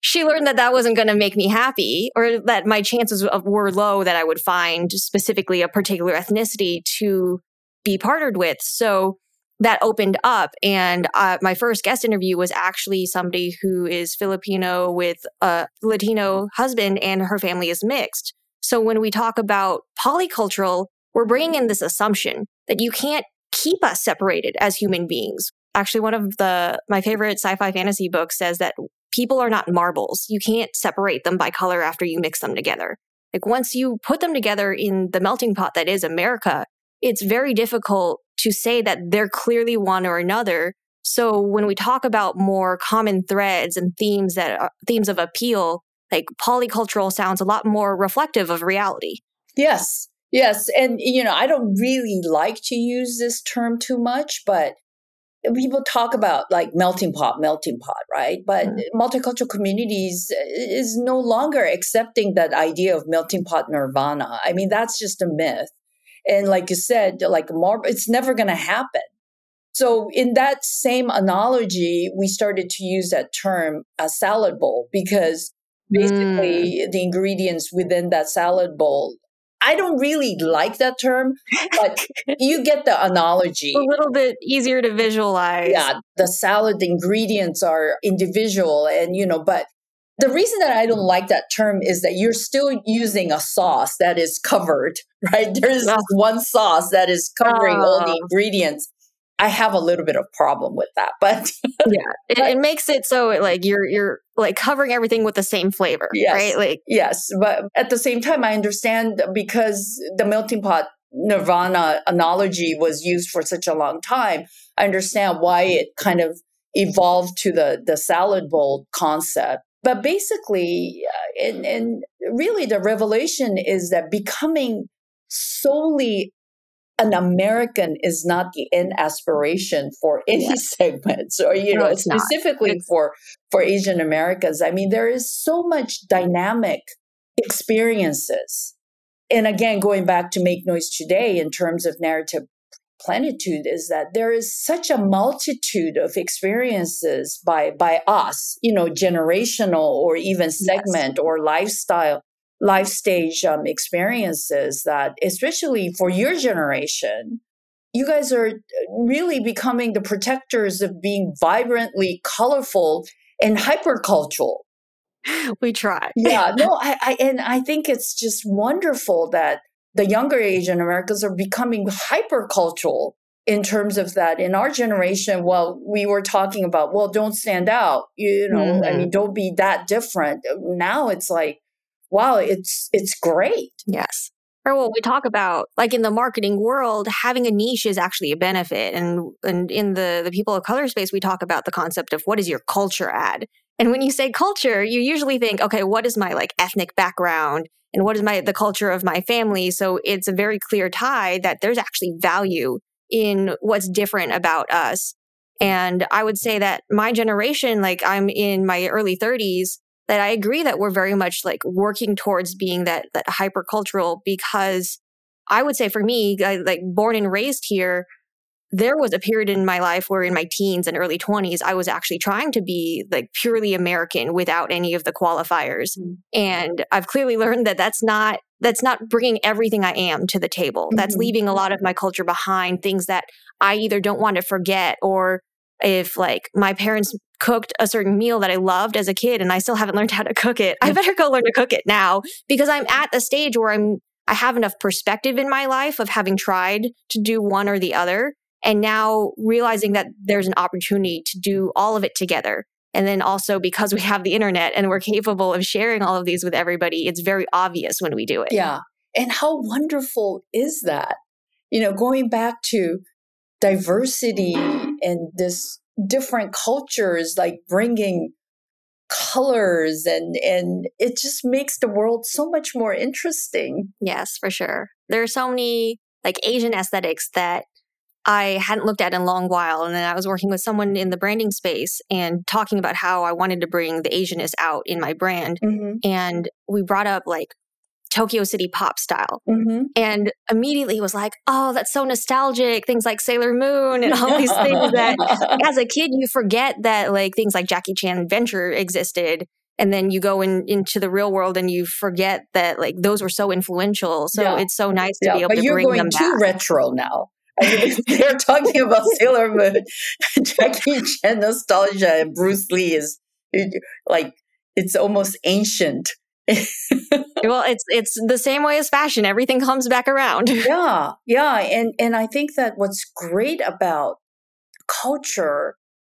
she learned that that wasn't going to make me happy or that my chances of, were low that I would find specifically a particular ethnicity to be partnered with. So that opened up. And uh, my first guest interview was actually somebody who is Filipino with a Latino husband and her family is mixed. So when we talk about polycultural, we're bringing in this assumption that you can't keep us separated as human beings. Actually, one of the my favorite sci-fi fantasy books says that people are not marbles. You can't separate them by color after you mix them together. Like once you put them together in the melting pot that is America, it's very difficult to say that they're clearly one or another. So when we talk about more common threads and themes that are, themes of appeal, like polycultural sounds a lot more reflective of reality. Yes. Yes. And, you know, I don't really like to use this term too much, but people talk about like melting pot, melting pot, right? But mm. multicultural communities uh, is no longer accepting that idea of melting pot nirvana. I mean, that's just a myth. And like you said, like more, it's never going to happen. So in that same analogy, we started to use that term a salad bowl because basically mm. the ingredients within that salad bowl. I don't really like that term, but you get the analogy. A little bit easier to visualize. Yeah, the salad ingredients are individual and you know, but the reason that I don't mm-hmm. like that term is that you're still using a sauce that is covered, right? There's oh. one sauce that is covering oh. all the ah. ingredients. I have a little bit of problem with that, but yeah, it, it, makes it so like you're you're like covering everything with the same flavor, yes, right? Like yes, but at the same time, I understand because the melting pot nirvana analogy was used for such a long time. I understand why it kind of evolved to the the salad bowl concept. But basically, uh, and, and really, the revelation is that becoming solely an American is not the end aspiration for any yes. segments or you no, know specifically for for Asian Americans. I mean there is so much dynamic experiences. And again going back to make noise today in terms of narrative plenitude is that there is such a multitude of experiences by by us, you know, generational or even segment yes. or lifestyle life stage um, experiences that, especially for your generation, you guys are really becoming the protectors of being vibrantly colorful and hypercultural. We try. yeah, no, I, I and I think it's just wonderful that the younger Asian Americans are becoming hyper cultural in terms of that. In our generation, well, we were talking about, well, don't stand out, you know, mm-hmm. I mean, don't be that different. Now it's like, wow, it's it's great. Yes. Or what we talk about, like in the marketing world, having a niche is actually a benefit. And and in the the people of color space, we talk about the concept of what is your culture add And when you say culture, you usually think, okay, what is my like ethnic background? and what is my the culture of my family so it's a very clear tie that there's actually value in what's different about us and i would say that my generation like i'm in my early 30s that i agree that we're very much like working towards being that that hypercultural because i would say for me like born and raised here there was a period in my life where in my teens and early 20s i was actually trying to be like purely american without any of the qualifiers mm-hmm. and i've clearly learned that that's not that's not bringing everything i am to the table mm-hmm. that's leaving a lot of my culture behind things that i either don't want to forget or if like my parents cooked a certain meal that i loved as a kid and i still haven't learned how to cook it i mm. better go learn to cook it now because i'm at the stage where i'm I have enough perspective in my life of having tried to do one or the other and now realizing that there's an opportunity to do all of it together. And then also because we have the internet and we're capable of sharing all of these with everybody, it's very obvious when we do it. Yeah. And how wonderful is that? You know, going back to diversity and this different cultures, like bringing colors and and it just makes the world so much more interesting. Yes, for sure. There are so many like Asian aesthetics that I hadn't looked at in a long while. And then I was working with someone in the branding space and talking about how I wanted to bring the Asianness out in my brand. Mm-hmm. And we brought up like Tokyo City pop style. Mm-hmm. And immediately was like, oh, that's so nostalgic. Things like Sailor Moon and all these things that as a kid, you forget that like things like Jackie Chan Adventure existed. And then you go in, into the real world and you forget that like those were so influential. So yeah. it's so nice to yeah, be able to bring them back. You're going too retro now. I mean, they're talking about Sailor Moon, Jackie Chan nostalgia, and Bruce Lee is like it's almost ancient. Well, it's it's the same way as fashion. Everything comes back around. yeah, yeah, and and I think that what's great about culture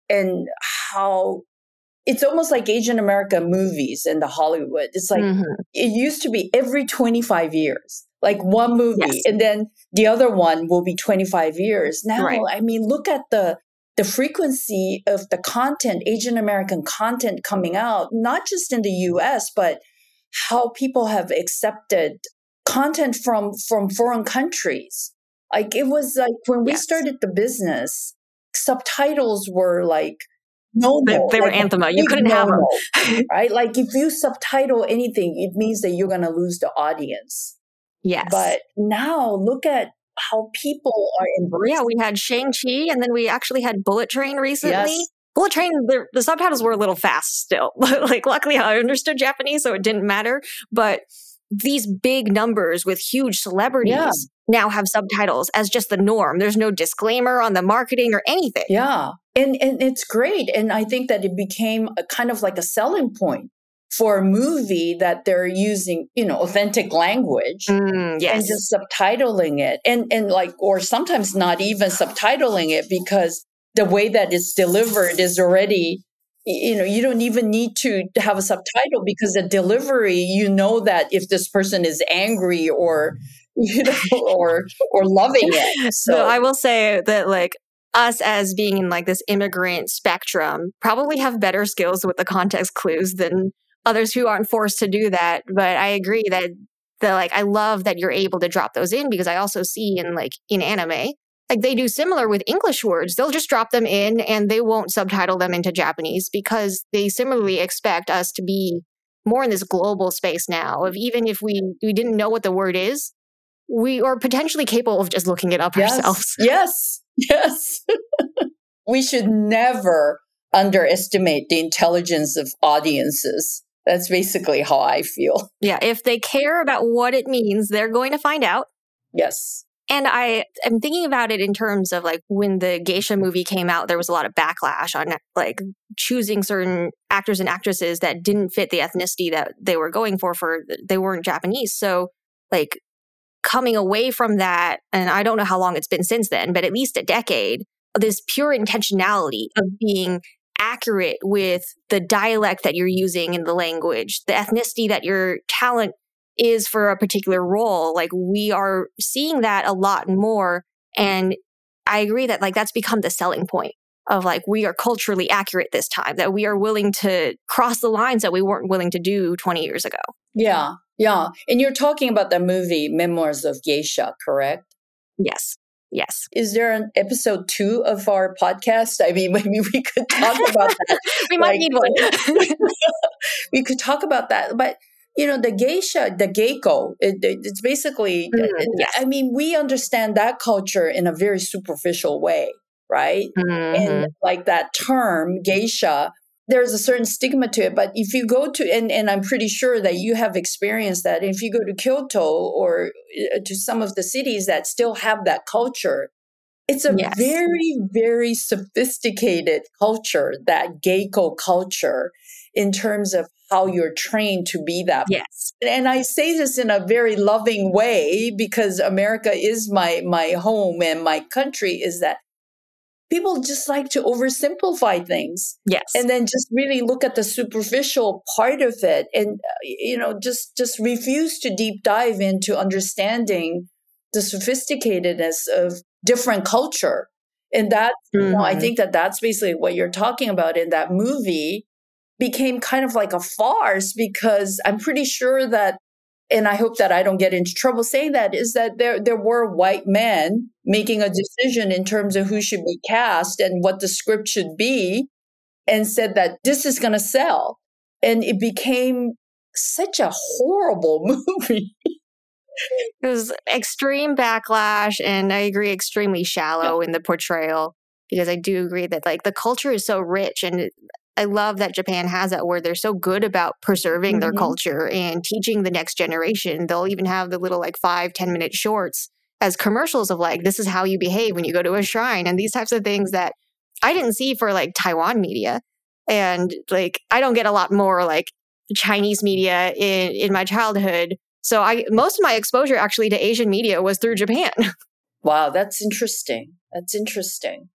and how it's almost like Asian American movies in the Hollywood. It's like mm-hmm. it used to be every 25 years, like one movie, yes. and then the other one will be 25 years. Now, right. I mean, look at the the frequency of the content, Asian American content coming out, not just in the US, but how people have accepted content from from foreign countries. Like it was like when we yes. started the business, subtitles were like no, they, they like, were anthema. You couldn't have them, right? Like if you subtitle anything, it means that you're going to lose the audience. Yes. But now look at how people are embracing. Yeah, we had Shang Chi, and then we actually had Bullet Train recently. Yes. Bullet Train, the, the subtitles were a little fast still. like, luckily, I understood Japanese, so it didn't matter. But these big numbers with huge celebrities yeah. now have subtitles as just the norm. There's no disclaimer on the marketing or anything. Yeah. And, and it's great. And I think that it became a kind of like a selling point for a movie that they're using, you know, authentic language mm, yes. and just subtitling it. And and like or sometimes not even subtitling it because the way that it's delivered is already you know you don't even need to have a subtitle because the delivery you know that if this person is angry or you know or or loving it. So, so i will say that like us as being in like this immigrant spectrum probably have better skills with the context clues than others who aren't forced to do that but i agree that the like i love that you're able to drop those in because i also see in like in anime like they do similar with English words. They'll just drop them in and they won't subtitle them into Japanese because they similarly expect us to be more in this global space now of even if we we didn't know what the word is, we are potentially capable of just looking it up yes, ourselves. Yes. Yes. we should never underestimate the intelligence of audiences. That's basically how I feel. Yeah, if they care about what it means, they're going to find out. Yes. And I am thinking about it in terms of like when the geisha movie came out, there was a lot of backlash on like choosing certain actors and actresses that didn't fit the ethnicity that they were going for, for they weren't Japanese. So like coming away from that, and I don't know how long it's been since then, but at least a decade, this pure intentionality of being accurate with the dialect that you're using in the language, the ethnicity that your talent is for a particular role. Like we are seeing that a lot more. And I agree that like that's become the selling point of like we are culturally accurate this time, that we are willing to cross the lines that we weren't willing to do 20 years ago. Yeah. Yeah. And you're talking about the movie Memoirs of Geisha, correct? Yes. Yes. Is there an episode two of our podcast? I mean, maybe we could talk about that. we might need one. we could talk about that. But, you know, the geisha, the geiko, it, it's basically, mm, yes. I mean, we understand that culture in a very superficial way, right? Mm-hmm. And like that term, geisha, there's a certain stigma to it. But if you go to, and, and I'm pretty sure that you have experienced that, if you go to Kyoto or uh, to some of the cities that still have that culture, it's a yes. very, very sophisticated culture, that Geiko culture, in terms of how you're trained to be that. Yes. And I say this in a very loving way because America is my my home and my country is that people just like to oversimplify things. Yes. And then just really look at the superficial part of it and uh, you know just just refuse to deep dive into understanding the sophisticatedness of different culture. And that mm-hmm. you know, I think that that's basically what you're talking about in that movie became kind of like a farce because I'm pretty sure that and I hope that I don't get into trouble saying that, is that there there were white men making a decision in terms of who should be cast and what the script should be, and said that this is going to sell, and it became such a horrible movie. it was extreme backlash, and I agree, extremely shallow yeah. in the portrayal because I do agree that like the culture is so rich and I love that Japan has that where they're so good about preserving mm-hmm. their culture and teaching the next generation. They'll even have the little like five ten minute shorts as commercials of like, this is how you behave when you go to a shrine and these types of things that I didn't see for like Taiwan media. And like, I don't get a lot more like Chinese media in, in my childhood. So I, most of my exposure actually to Asian media was through Japan. Wow, that's interesting. That's interesting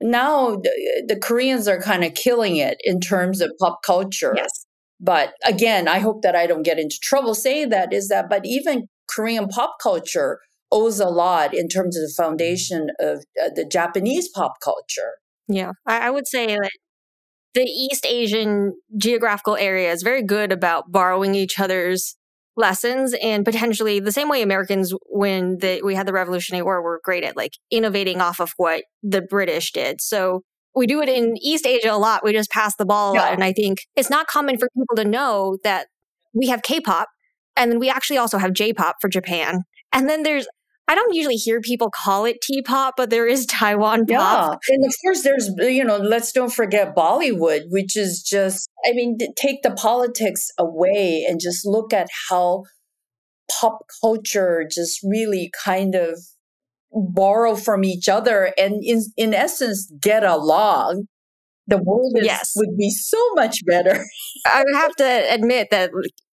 now the, the Koreans are kind of killing it in terms of pop culture. Yes. But again, I hope that I don't get into trouble saying that is that, but even Korean pop culture owes a lot in terms of the foundation of uh, the Japanese pop culture. Yeah, I, I would say that the East Asian geographical area is very good about borrowing each other's lessons and potentially the same way Americans when the, we had the Revolutionary War were great at like innovating off of what the British did. So we do it in East Asia a lot. We just pass the ball a lot. And I think it's not common for people to know that we have K-pop and then we actually also have J-pop for Japan. And then there's I don't usually hear people call it T-pop, but there is Taiwan pop. Yeah, and of course, there's you know, let's don't forget Bollywood, which is just I mean, take the politics away and just look at how pop culture just really kind of borrow from each other and in in essence get along the world is, yes. would be so much better. I would have to admit that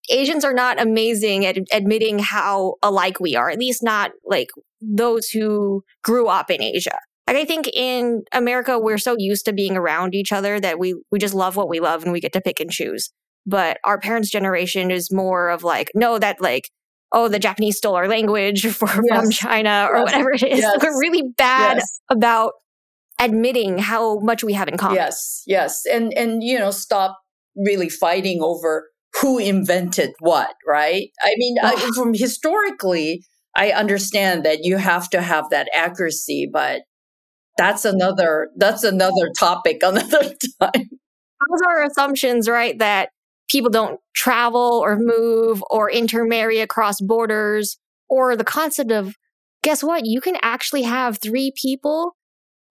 Asians are not amazing at admitting how alike we are, at least not like those who grew up in Asia. Like I think in America, we're so used to being around each other that we, we just love what we love and we get to pick and choose. But our parents' generation is more of like, no, that like, oh, the Japanese stole our language for, yes. from China or yes. whatever it is. Yes. We're really bad about admitting how much we have in common. Yes, yes. And and you know, stop really fighting over who invented what, right? I mean, I, from historically, I understand that you have to have that accuracy, but that's another that's another topic another time. Those are assumptions, right? That people don't travel or move or intermarry across borders, or the concept of guess what? You can actually have three people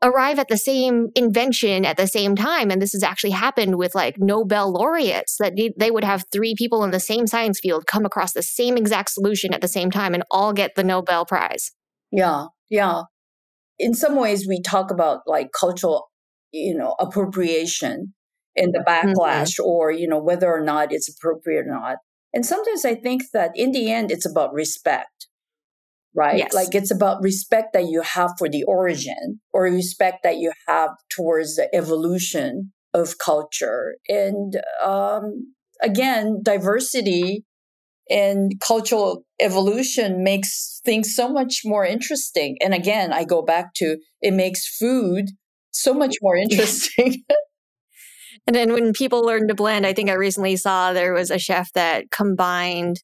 arrive at the same invention at the same time. And this has actually happened with like Nobel laureates that they would have three people in the same science field come across the same exact solution at the same time and all get the Nobel Prize. Yeah. Yeah. In some ways, we talk about like cultural, you know, appropriation and the mm-hmm. backlash mm-hmm. or, you know, whether or not it's appropriate or not. And sometimes I think that in the end, it's about respect right? Yes. Like it's about respect that you have for the origin or respect that you have towards the evolution of culture. And um, again, diversity and cultural evolution makes things so much more interesting. And again, I go back to it makes food so much more interesting. And then when people learn to blend, I think I recently saw there was a chef that combined,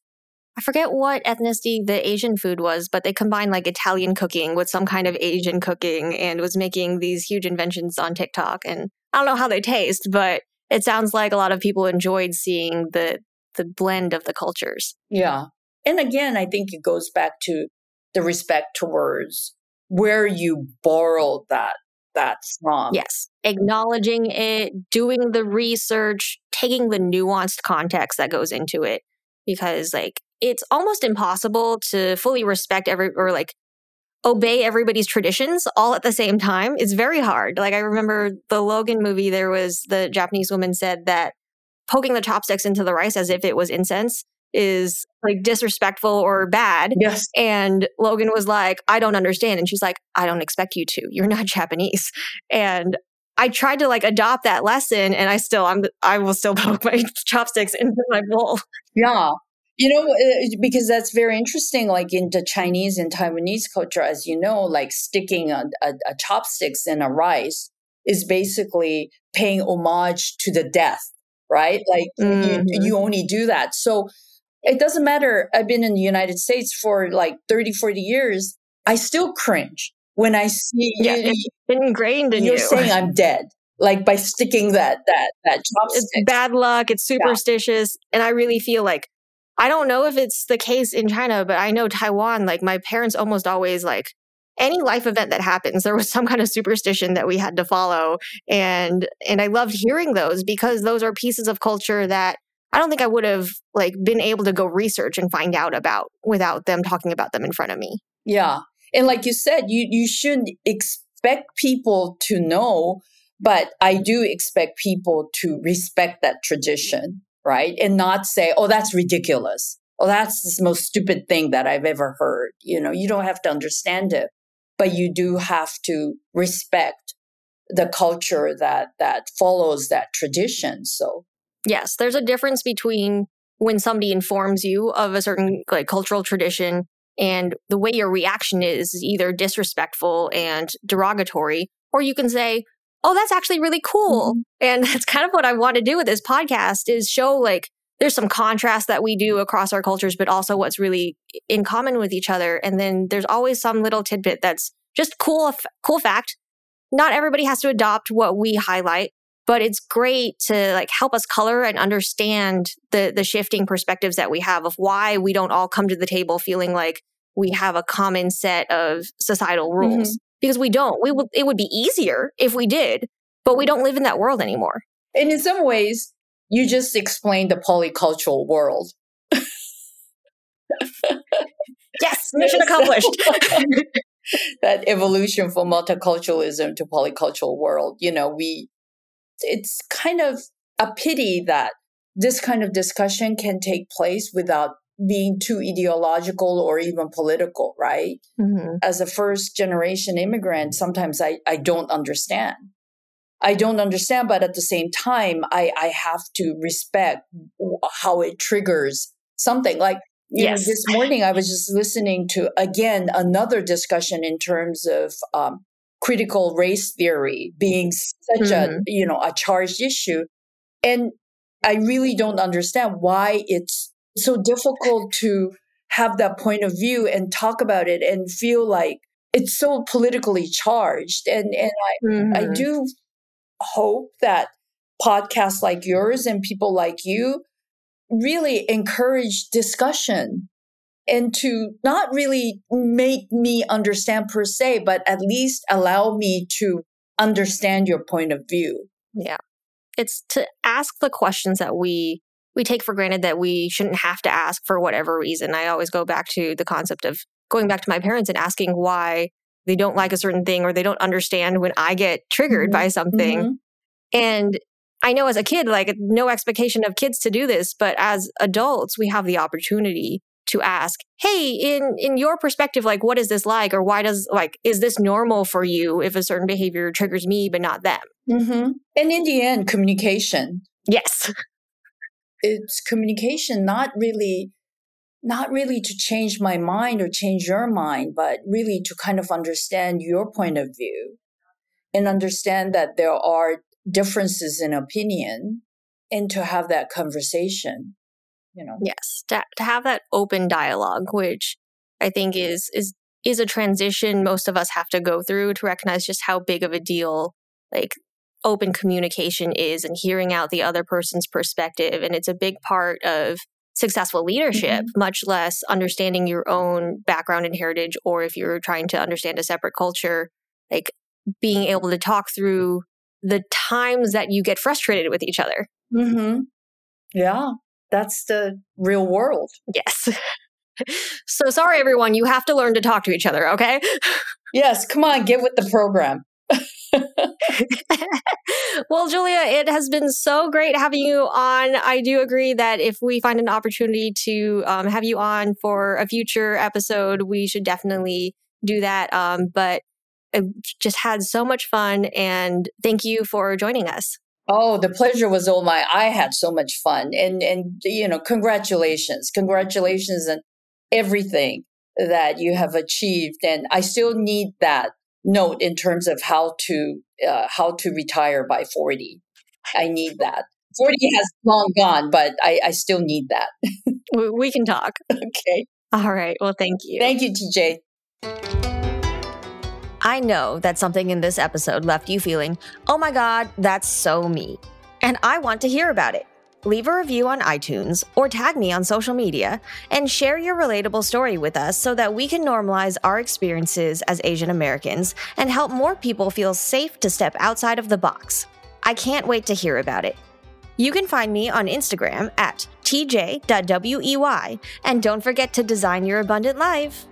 I forget what ethnicity the Asian food was, but they combined like Italian cooking with some kind of Asian cooking and was making these huge inventions on TikTok. And I don't know how they taste, but it sounds like a lot of people enjoyed seeing the the blend of the cultures. Yeah. And again, I think it goes back to the respect towards where you borrowed that that from. Yes. Acknowledging it, doing the research, taking the nuanced context that goes into it. Because like it's almost impossible to fully respect every or like obey everybody's traditions all at the same time. It's very hard. Like I remember the Logan movie, there was the Japanese woman said that poking the chopsticks into the rice as if it was incense is like disrespectful or bad. Yes. And Logan was like, I don't understand. And she's like, I don't expect you to. You're not Japanese. And I tried to like adopt that lesson and I still, I'm, I will still poke my chopsticks into my bowl. Yeah. You know, uh, because that's very interesting. Like in the Chinese and Taiwanese culture, as you know, like sticking a, a, a chopsticks in a rice is basically paying homage to the death, right? Like Mhm. you, you only do that. So it doesn't matter. I've been in the United States for like 30, 40 years. I still cringe when I see Yeah, you, it's Ingrained in you're you. saying I'm dead, like by sticking that that that chopstick. it's bad luck. It's superstitious. And I really feel like, I don't know if it's the case in China, but I know Taiwan, like my parents almost always like, any life event that happens there was some kind of superstition that we had to follow and and i loved hearing those because those are pieces of culture that i don't think i would have like been able to go research and find out about without them talking about them in front of me Yeah. And like you said, you you shouldn't expect people to know, but I do expect people to respect that tradition, right? And not say, "Oh, that's ridiculous." Oh, that's the most stupid thing that I've ever heard. You know, you don't have to understand it, but you do have to respect the culture that that follows that tradition. So, yes there's a difference between when somebody informs you of a certain like cultural tradition and the way your reaction is either disrespectful and derogatory or you can say oh that's actually really cool. Mm-hmm. And that's kind of what i want to do with this podcast is show like there's some contrast that we do across our cultures but also what's really in common with each other. And then there's always some little tidbit that's just cool cool fact. Not everybody has to adopt what we highlight but it's great to like help us color and understand the the shifting perspectives that we have of why we don't all come to the table feeling like we have a common set of societal rules mm-hmm. Because we don't. We would it would be easier if we did but we don't live in that world anymore. And in some ways, you just explained the polycultural world. yes mission accomplished. that evolution from multiculturalism to polycultural world you know we it's kind of a pity that this kind of discussion can take place without being too ideological or even political right? Mhm. as a first generation immigrant sometimes i i don't understand. I don't understand but at the same time i i have to respect how it triggers something. Like you know, this morning I was just listening to again another discussion in terms of um, critical race theory being such a Mhm. you know a charged issue, and I really don't understand why it's so difficult to have that point of view and talk about it and feel like it's so politically charged. And and I Mhm. do hope that podcasts like yours and people like you really encourage discussion and to not really make me understand per se, but at least allow me to understand your point of view. Yeah. It's to ask the questions that we we take for granted that we shouldn't have to ask for whatever reason. I always go back to the concept of going back to my parents and asking why they don't like a certain thing or they don't understand when I get triggered Mhm. by something. Mhm. And I know as a kid, like no expectation of kids to do this, but as adults, we have the opportunity to ask, "Hey, in in your perspective, like what is this like or why does like is this normal for you if a certain behavior triggers me but not them?" Mm-hmm. And in the end, communication. Yes. It's communication, not really not really to change my mind or change your mind, but really to kind of understand your point of view and understand that there are differences in opinion and to have that conversation you know? Yes to, to have that open dialogue which i think is is is a transition most of us have to go through to recognize just how big of a deal like open communication is and hearing out the other person's perspective and it's a big part of successful leadership mm-hmm. much less understanding your own background and heritage or if you're trying to understand a separate culture like being able to talk through the times that you get frustrated with each other mm-hmm. yeah that's the real world. Yes. so sorry, everyone. You have to learn to talk to each other, okay? yes, come on, get with the program. well, Julia, it has been so great having you on. I do agree that if we find an opportunity to um, have you on for a future episode, we should definitely do that. Um, but I just had so much fun, and thank you for joining us. Oh, the pleasure was all mine. I had so much fun. And and you know, congratulations. Congratulations on everything that you have achieved and I still need that note in terms of how to uh, how to retire by 40. I need that. 40 has long gone, but I, I still need that. we can talk. Okay. All right. Well, thank you. Thank you, TJ. I know that something in this episode left you feeling, oh my God, that's so me. And I want to hear about it. Leave a review on iTunes or tag me on social media and share your relatable story with us so that we can normalize our experiences as Asian Americans and help more people feel safe to step outside of the box. I can't wait to hear about it. You can find me on Instagram at tj.wey and don't forget to design your abundant life.